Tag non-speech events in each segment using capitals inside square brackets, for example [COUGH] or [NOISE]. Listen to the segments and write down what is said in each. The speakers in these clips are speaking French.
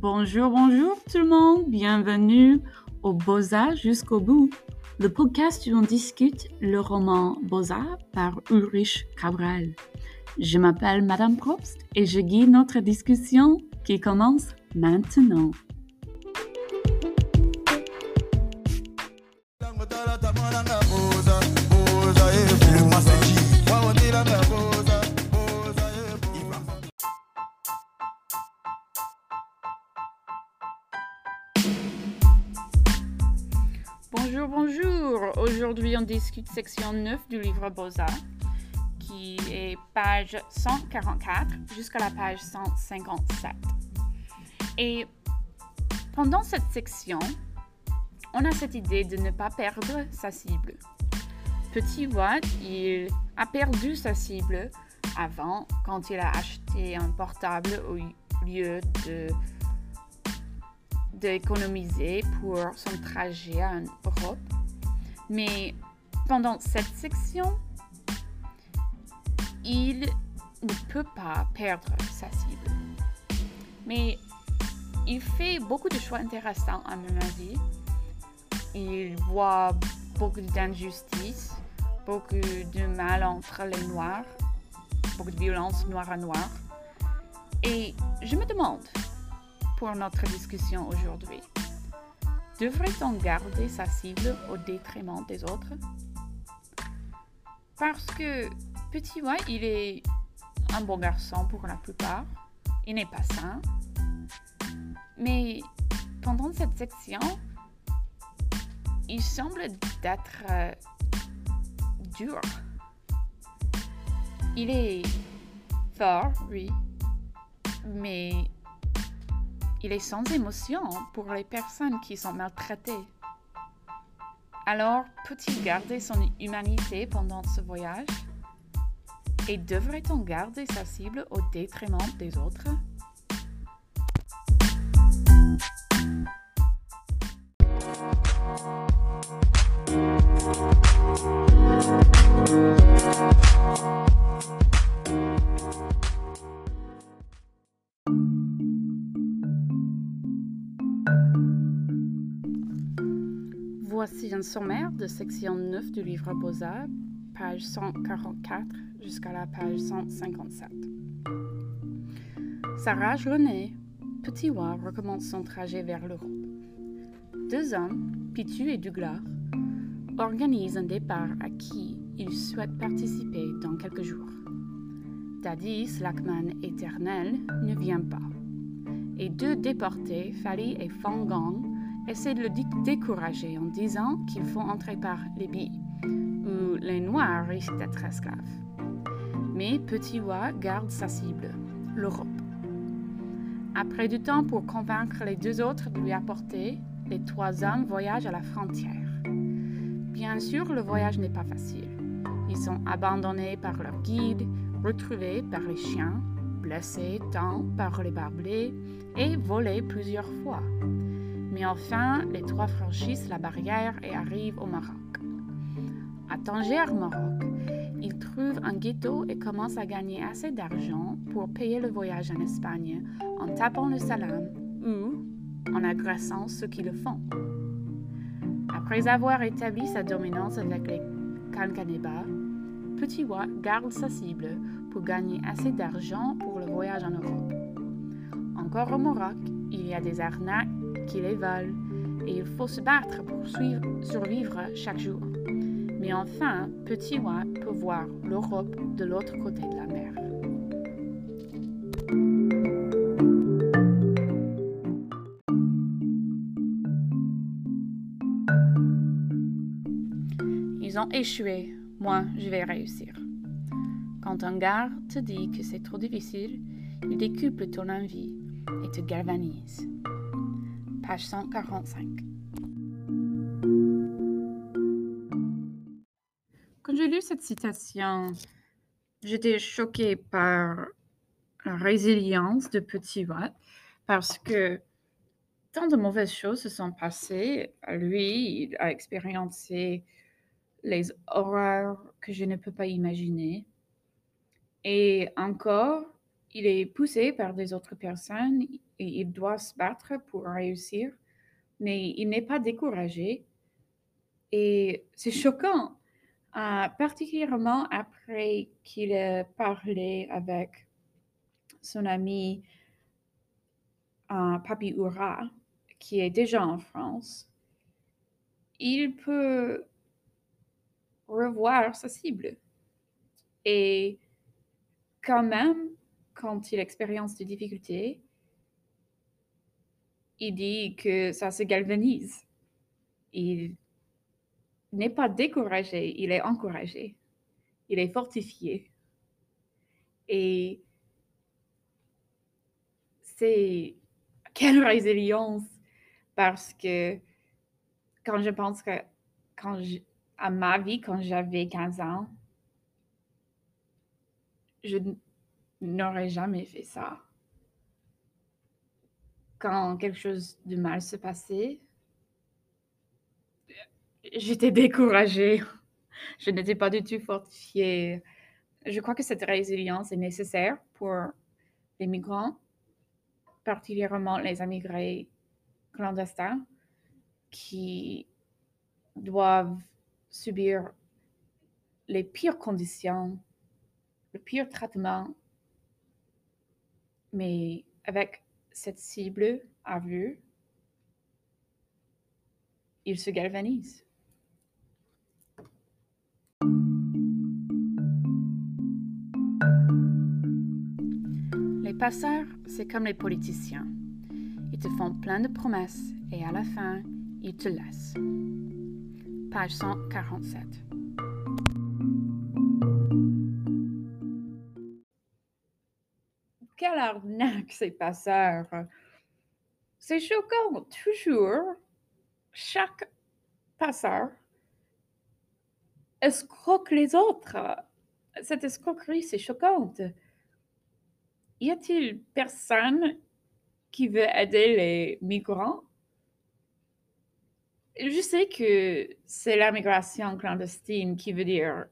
Bonjour, bonjour tout le monde, bienvenue au Beaux-Arts jusqu'au bout, le podcast où on discute le roman Beaux-Arts par Ulrich Cabral. Je m'appelle Madame Probst et je guide notre discussion qui commence maintenant. Section 9 du livre Beaux-Arts, qui est page 144 jusqu'à la page 157. Et pendant cette section, on a cette idée de ne pas perdre sa cible. Petit Watt, il a perdu sa cible avant quand il a acheté un portable au lieu de d'économiser pour son trajet en Europe. Mais pendant cette section, il ne peut pas perdre sa cible. Mais il fait beaucoup de choix intéressants à mon avis. Il voit beaucoup d'injustice, beaucoup de mal entre les noirs, beaucoup de violence noire à noir. Et je me demande, pour notre discussion aujourd'hui. Devrait-on garder sa cible au détriment des autres? Parce que Petit White, il est un bon garçon pour la plupart. Il n'est pas sain. Mais pendant cette section, il semble d'être euh, dur. Il est fort, oui, mais il est sans émotion pour les personnes qui sont maltraitées. Alors, peut-il garder son humanité pendant ce voyage? Et devrait-on garder sa cible au détriment des autres? Un sommaire de section 9 du livre Beaux-Arts, page 144 jusqu'à la page 157. Sarah René, Petit Wa recommence son trajet vers l'Europe. Deux hommes, Pitu et Douglas, organisent un départ à qui ils souhaitent participer dans quelques jours. Dadis, Lackman Éternel, ne vient pas. Et deux déportés, Fali et Fangang, essaie de le décourager en disant qu'il faut entrer par les billes, où les Noirs risquent d'être esclaves. Mais Petit Wa garde sa cible, l'Europe. Après du temps pour convaincre les deux autres de lui apporter, les trois hommes voyagent à la frontière. Bien sûr, le voyage n'est pas facile. Ils sont abandonnés par leur guide, retrouvés par les chiens, blessés tant par les barbelés et volés plusieurs fois. Mais enfin, les trois franchissent la barrière et arrivent au Maroc. À Tanger, Maroc, ils trouvent un ghetto et commencent à gagner assez d'argent pour payer le voyage en Espagne en tapant le salam ou en agressant ceux qui le font. Après avoir établi sa dominance avec les Kankaneba, Petit Wa garde sa cible pour gagner assez d'argent pour le voyage en Europe. Encore au Maroc, il y a des arnaques les volent et il faut se battre pour survivre chaque jour. Mais enfin, Petit Wa peut voir l'Europe de l'autre côté de la mer. Ils ont échoué, moi je vais réussir. Quand un gars te dit que c'est trop difficile, il décuple ton envie et te galvanise page 145. Quand j'ai lu cette citation, j'étais choquée par la résilience de Petit Watt parce que tant de mauvaises choses se sont passées. Lui, il a expérimenté les horreurs que je ne peux pas imaginer. Et encore, il est poussé par des autres personnes et il doit se battre pour réussir, mais il n'est pas découragé. Et c'est choquant, euh, particulièrement après qu'il ait parlé avec son ami euh, Papi Oura, qui est déjà en France. Il peut revoir sa cible. Et quand même, quand il expérience des difficultés, il dit que ça se galvanise. Il n'est pas découragé, il est encouragé. Il est fortifié. Et c'est quelle résilience parce que quand je pense que quand à ma vie, quand j'avais 15 ans, je n'aurais jamais fait ça. Quand quelque chose de mal se passait, j'étais découragée. Je n'étais pas du tout fortifiée. Je crois que cette résilience est nécessaire pour les migrants, particulièrement les immigrés clandestins qui doivent subir les pires conditions, le pire traitement, mais avec cette cible à vue, ils se galvanisent. Les passeurs, c'est comme les politiciens. Ils te font plein de promesses et à la fin, ils te laissent. Page 147. Quelle arnaque ces passeurs! C'est choquant, toujours. Chaque passeur escroque les autres. Cette escroquerie, c'est choquante. Y a-t-il personne qui veut aider les migrants? Je sais que c'est la migration clandestine qui veut dire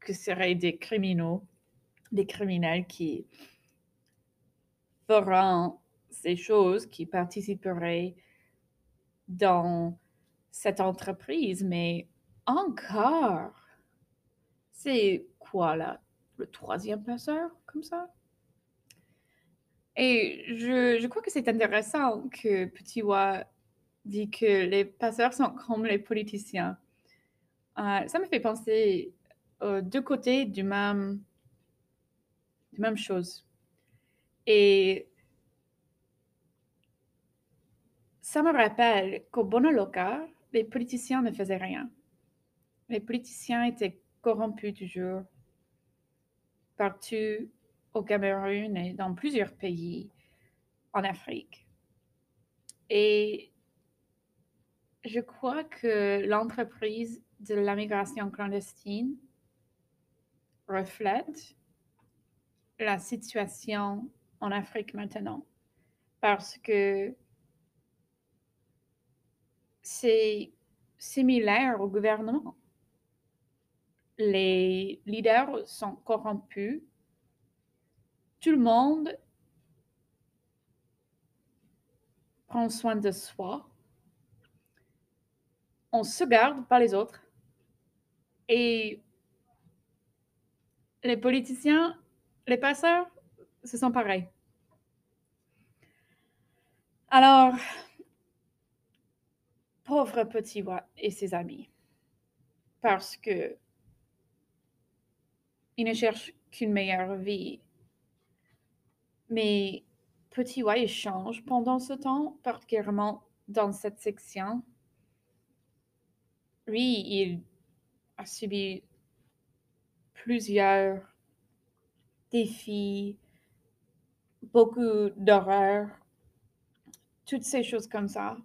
que ce seraient des criminaux, des criminels qui feront ces choses, qui participeraient dans cette entreprise, mais encore, c'est quoi là? Le troisième passeur, comme ça? Et je, je crois que c'est intéressant que Petit Wa dit que les passeurs sont comme les politiciens. Euh, ça me fait penser aux deux côtés du même, du même chose. Et ça me rappelle qu'au Bonaloka, les politiciens ne faisaient rien. Les politiciens étaient corrompus toujours, partout au Cameroun et dans plusieurs pays en Afrique. Et je crois que l'entreprise de la migration clandestine reflète la situation en Afrique maintenant parce que c'est similaire au gouvernement. Les leaders sont corrompus. Tout le monde prend soin de soi on se garde, pas les autres. Et les politiciens, les passeurs, ce sont pareils. Alors, pauvre petit Wa et ses amis, parce que ils ne cherchent qu'une meilleure vie. Mais petit Wa, il change pendant ce temps, particulièrement dans cette section lui, il a subi plusieurs défis, beaucoup d'horreurs, toutes ces choses comme ça.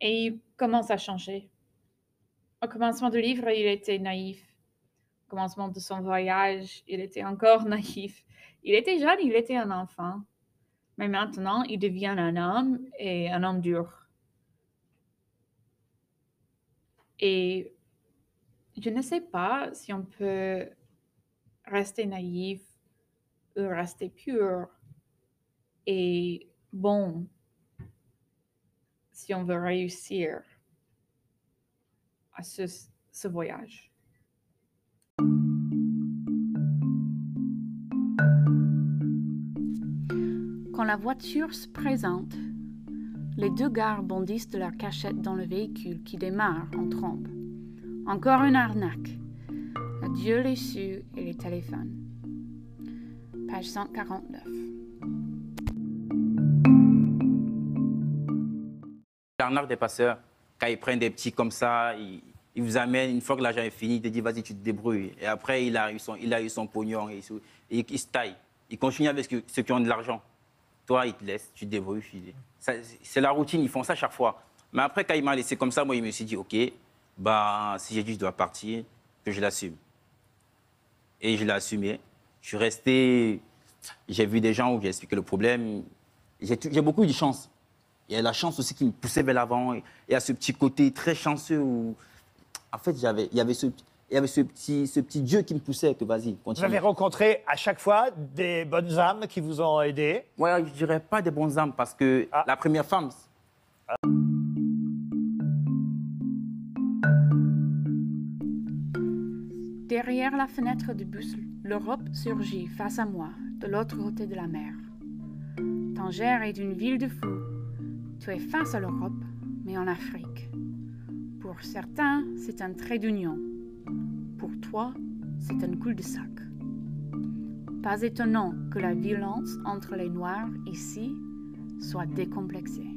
Et il commence à changer. Au commencement du livre, il était naïf. Au commencement de son voyage, il était encore [LAUGHS] naïf. Il était jeune, il était un enfant. Mais maintenant, il devient un homme et un homme dur. Et je ne sais pas si on peut rester naïf rester pur et bon si on veut réussir à ce, voyage. Quand la voiture se présente, les deux gars bondissent de leur cachette dans le véhicule qui démarre en trombe. Encore une arnaque. Adieu les sous et les téléphones. Page 149. L'arnaque des passeurs, quand ils prennent des petits comme ça, ils, ils vous amènent, une fois que l'argent est fini, ils te disent vas-y, tu te débrouilles. Et après, il a eu son, il a eu son pognon et, et il se taille. Il continue avec ceux qui ont de l'argent. Toi, il te laisse, tu te débrouilles. C'est la routine, ils font ça chaque fois. Mais après, quand il m'a laissé comme ça, moi, il me suis dit, OK, bah, si j'ai dit je dois partir, que je l'assume. Et je l'ai assumé. Je suis resté, j'ai vu des gens où j'ai expliqué le problème. J'ai beaucoup eu de chance. Il y a la chance aussi qui me poussait vers l'avant. Il y a ce petit côté très chanceux où, en fait, il y avait ce, il y avait ce petit, ce petit Dieu qui me poussait que vas-y, continue. Vous avez rencontré à chaque fois des bonnes âmes qui vous ont aidé? Ouais, je dirais pas des bonnes âmes parce que ah. la première femme. Derrière la fenêtre du bus, l'Europe surgit face à moi, de l'autre côté de la mer. Tanger est une ville de fous. Tu es face à l'Europe, mais en Afrique. Pour certains, c'est un trait d'union pour toi, c'est un cul-de-sac. Pas étonnant que la violence entre les Noirs ici soit décomplexée.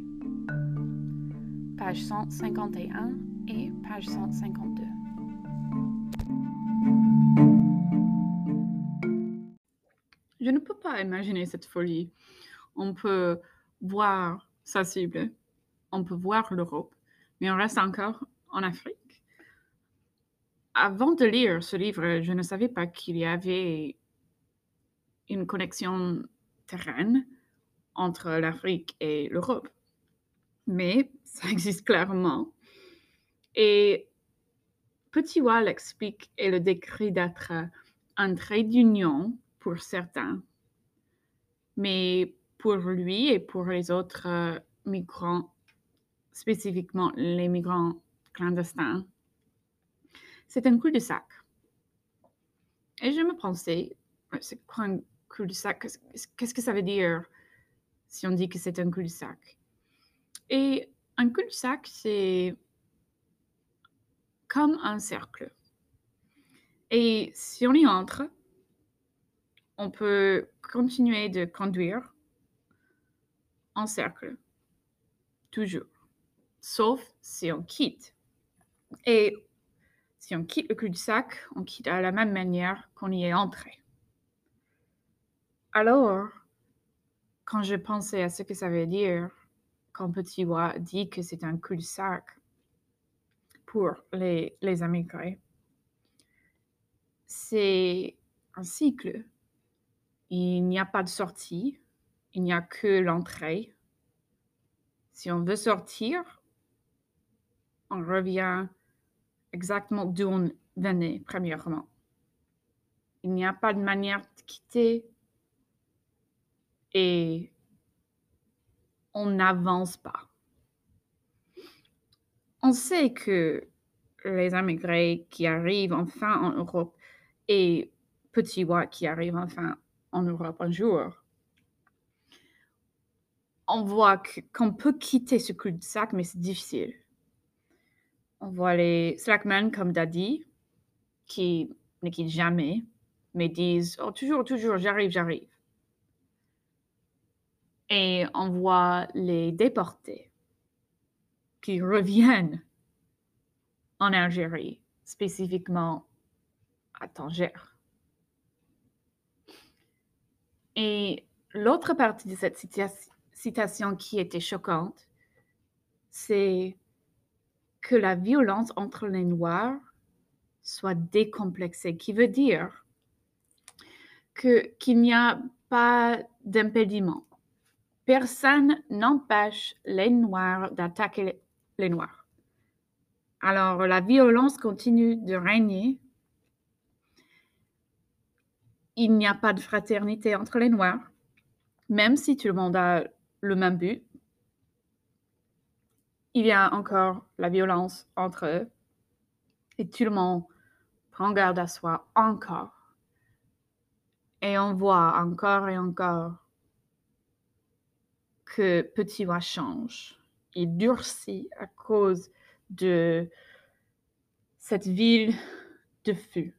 Page 151 et page 152. Je ne peux pas imaginer cette folie. On peut voir sa cible, on peut voir l'Europe, mais on reste encore en Afrique avant de lire ce livre, je ne savais pas qu'il y avait une connexion terrestre entre l'Afrique et l'Europe. Mais ça [LAUGHS] existe clairement. Et Petit Wall explique et le décrit d'être un trait d'union pour certains. Mais pour lui et pour les autres migrants, spécifiquement les migrants clandestins, c'est un cul-de-sac. Et je me pensais, c'est quoi un cul-de-sac? Qu'est-ce que ça veut dire si on dit que c'est un cul-de-sac? Et un cul-de-sac, c'est comme un cercle. Et si on y entre, on peut continuer de conduire en cercle, toujours, sauf si on quitte. Et si on quitte le cul-de-sac, on quitte à la même manière qu'on y est entré. Alors, quand je pensais à ce que ça veut dire quand Petit Wa dit que c'est un cul-de-sac pour les, les immigrés, c'est un cycle. Il n'y a pas de sortie, il n'y a que l'entrée. Si on veut sortir, on revient exactement d'où on venait, premièrement. Il n'y a pas de manière de quitter et on n'avance pas. On sait que les immigrés qui arrivent enfin en Europe et Petit Wa qui arrive enfin en Europe un jour, on voit qu'on peut quitter ce cul-de-sac, mais c'est difficile. On voit les slackmen comme Daddy, qui ne quittent jamais, mais disent Oh, toujours, toujours, j'arrive, j'arrive. Et on voit les déportés qui reviennent en Algérie, spécifiquement à Tanger. Et l'autre partie de cette citation qui était choquante, c'est que la violence entre les Noirs soit décomplexée, qui veut dire qu'il n'y a pas d'impédiment. Personne n'empêche les Noirs d'attaquer les Noirs. Alors, la violence continue de régner il n'y a pas de fraternité entre les Noirs, même si tout le monde a le même but. Il y a encore la violence entre eux et tout le monde prend garde à soi encore. Et on voit encore et encore que Petit Oie change. Il durcit à cause de cette ville de feu.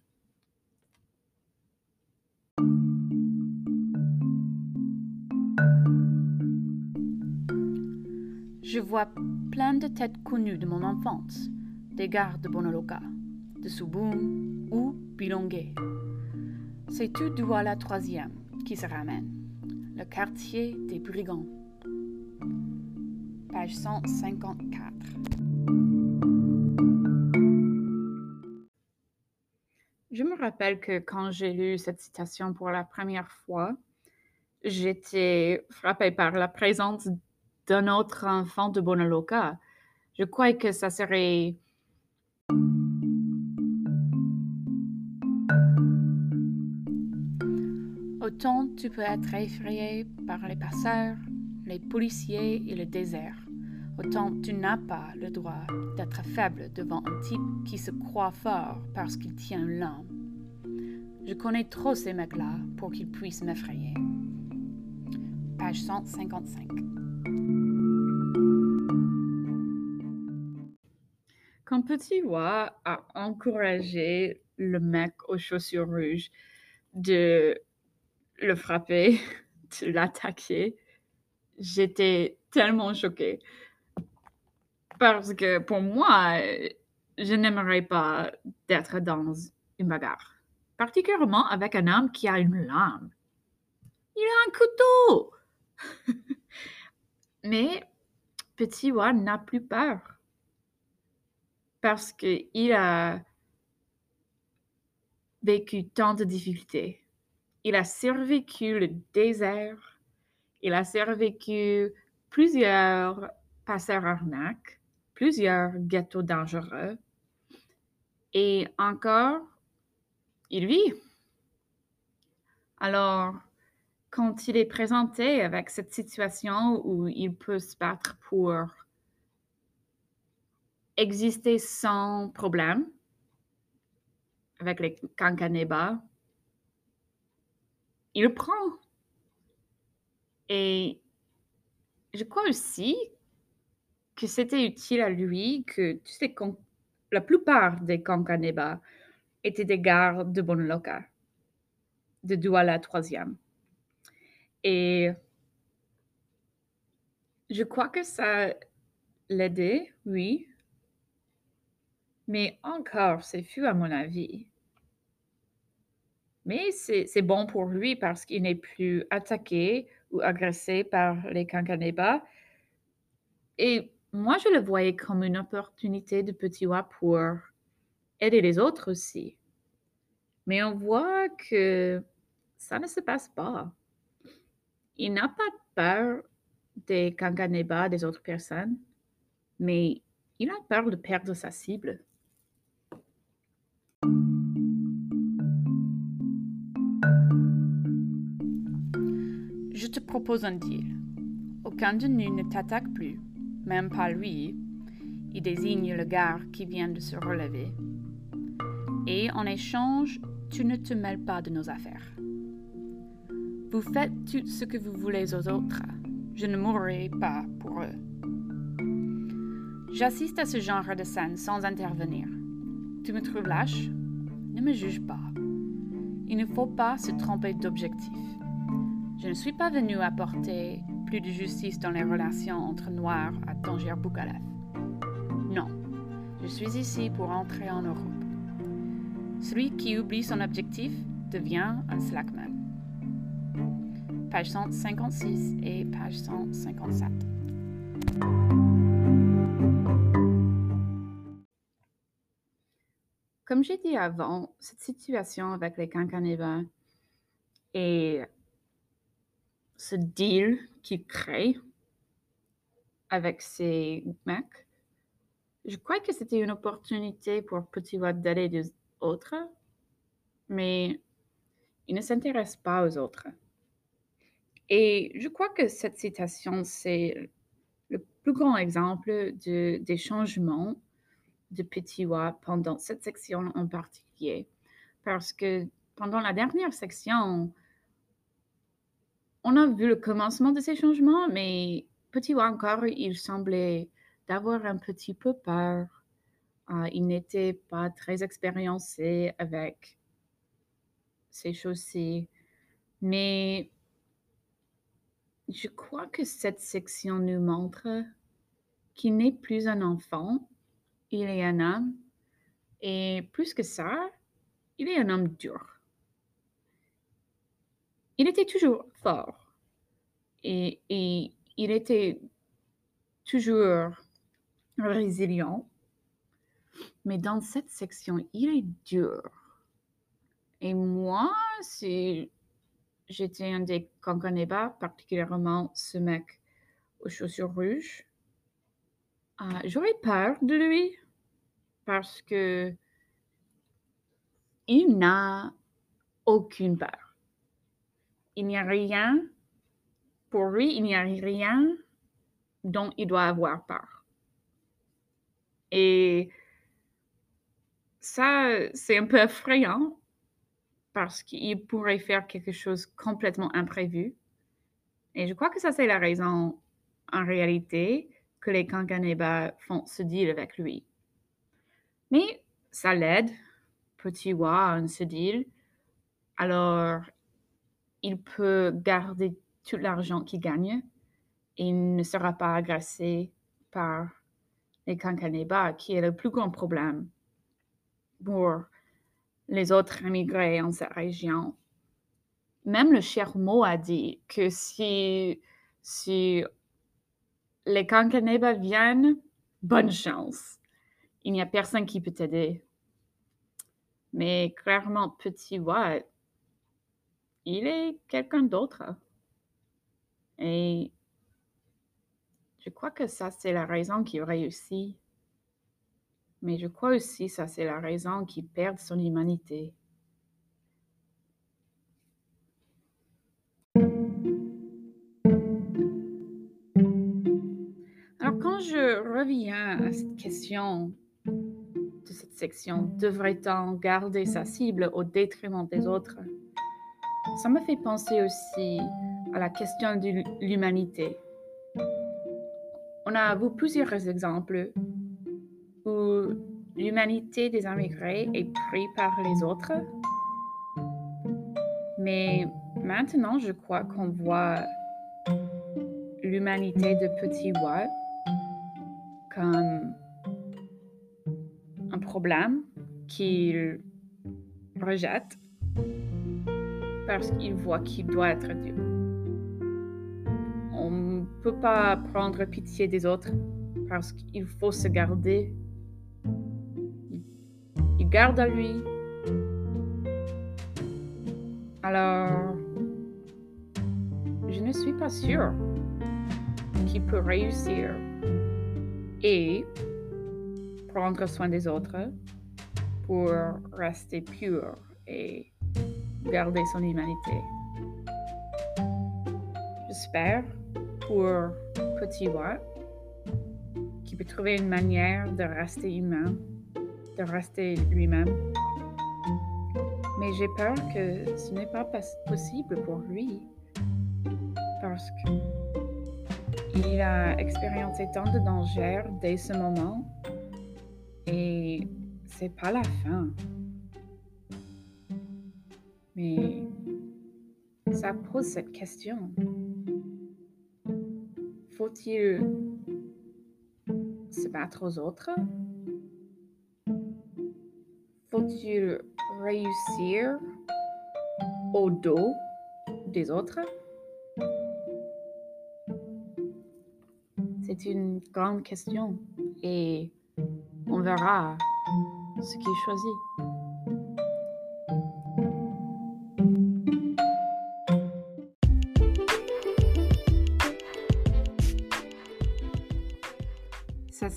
Je vois plein de têtes connues de mon enfance, des gardes de Bonoloka, de Souboum ou Bilongué. C'est tout à la troisième qui se ramène, le quartier des brigands. Page 154. Je me rappelle que quand j'ai lu cette citation pour la première fois, j'étais frappée par la présence d'un autre enfant de Bonaloka. Je crois que ça serait Autant tu peux être effrayé par les passeurs, les policiers et le désert, autant tu n'as pas le droit d'être faible devant un type qui se croit fort parce qu'il tient une lame. Je connais trop ces mecs-là pour qu'ils puissent m'effrayer. Page 155. Quand Petit Roi a encouragé le mec aux chaussures rouges de le frapper, [LAUGHS] de l'attaquer, j'étais tellement choquée. Parce que pour moi, je n'aimerais pas d'être dans une bagarre. Particulièrement avec un homme qui a une lame. Il a un couteau! [LAUGHS] Mais Petit Roi n'a plus peur parce qu'il a vécu tant de difficultés. Il a survécu le désert, il a survécu plusieurs passeurs arnaques, plusieurs gâteaux dangereux, et encore, il vit. Alors, quand il est présenté avec cette situation où il peut se battre pour exister sans problème avec les cancanébas, il le prend. Et je crois aussi que c'était utile à lui que, tu sais, la plupart des cancanébas étaient des gardes de Bonloca, de Douala troisième. Et je crois que ça l'aidait, oui, mais encore, c'est fou à mon avis. Mais c'est bon pour lui parce qu'il n'est plus attaqué ou agressé par les Kankaneba. Et moi, je le voyais comme une opportunité de petit oie pour aider les autres aussi. Mais on voit que ça ne se passe pas. Il n'a pas peur des Kankaneba, des autres personnes, mais il a peur de perdre sa cible. Je te propose un deal. Aucun de nous ne t'attaque plus, même pas lui. Il désigne le gars qui vient de se relever. Et en échange, tu ne te mêles pas de nos affaires. Vous faites tout ce que vous voulez aux autres. Je ne mourrai pas pour eux. J'assiste à ce genre de scène sans intervenir. Tu me trouves lâche? Ne me juge pas. Il ne faut pas se tromper d'objectif. Je ne suis pas venu apporter plus de justice dans les relations entre Noirs à Tanger Boukalef. Non, je suis ici pour entrer en Europe. Celui qui oublie son objectif devient un slackman. Page 156 et page 157. Comme j'ai dit avant, cette situation avec les Cancanébas et ce deal qu'il crée avec ces mecs, je crois que c'était une opportunité pour Petit Watt d'aller des autres, mais il ne s'intéresse pas aux autres. Et je crois que cette citation, c'est le plus grand exemple de, des changements de Petit Wa pendant cette section en particulier. Parce que pendant la dernière section, on a vu le commencement de ces changements, mais Petit Wa encore, il semblait d'avoir un petit peu peur. Euh, il n'était pas très expériencé avec ces choses-ci. Mais je crois que cette section nous montre qu'il n'est plus un enfant, il est un homme. Et plus que ça, il est un homme dur. Il était toujours fort. Et, il était toujours résilient. Mais dans cette section, il est dur. Et moi, si j'étais un des Kankaneba, particulièrement ce mec aux chaussures rouges, euh, j'aurais peur de lui parce que il n'a aucune peur. Il n'y a rien, pour lui, il n'y a rien dont il doit avoir peur. Et ça, c'est un peu effrayant parce qu'il pourrait faire quelque chose complètement imprévu. Et je crois que ça, c'est la raison, en réalité, que les Kankaneba font ce deal avec lui. Mais ça l'aide, petit Wa, ce deal. Alors, il peut garder tout l'argent qu'il gagne et il ne sera pas agressé par les Kankaneba, qui est le plus grand problème pour les autres immigrés en cette région. Même le cher mot a dit que si, si les Kankaneba viennent, bonne chance. Il n'y a personne qui peut t'aider. Mais clairement, Petit Watt, il est quelqu'un d'autre. Et je crois que ça, c'est la raison qu'il réussit. Mais je crois aussi ça c'est la raison qu'il perd son humanité. Alors quand je reviens à cette question de cette section, devrait-on garder sa cible au détriment des autres? Ça me fait penser aussi à la question de l'humanité. On a vu plusieurs exemples où l'humanité des immigrés est prise par les autres. Mais maintenant, je crois qu'on voit l'humanité de Petit Watt comme un problème qu'il rejette parce qu'il voit qu'il doit être Dieu. On ne peut pas prendre pitié des autres parce qu'il faut se garder garde à lui. Alors, je ne suis pas sûre qu'il peut réussir et prendre soin des autres pour rester pur et garder son humanité. J'espère pour Petit Watt qu'il peut trouver une manière de rester humain de rester lui-même. Mais j'ai peur que ce n'est pas possible pour lui parce qu'il a expérimenté tant de dangers dès ce moment et c'est pas la fin. Mais ça pose cette question. Faut-il se battre aux autres? Faut-il réussir au dos des autres? C'est une grande question et on verra ce qu'il choisit.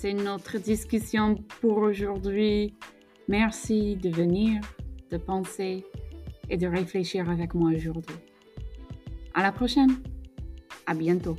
C'est notre discussion pour aujourd'hui. Merci de venir, de penser et de réfléchir avec moi aujourd'hui. À la prochaine. À bientôt.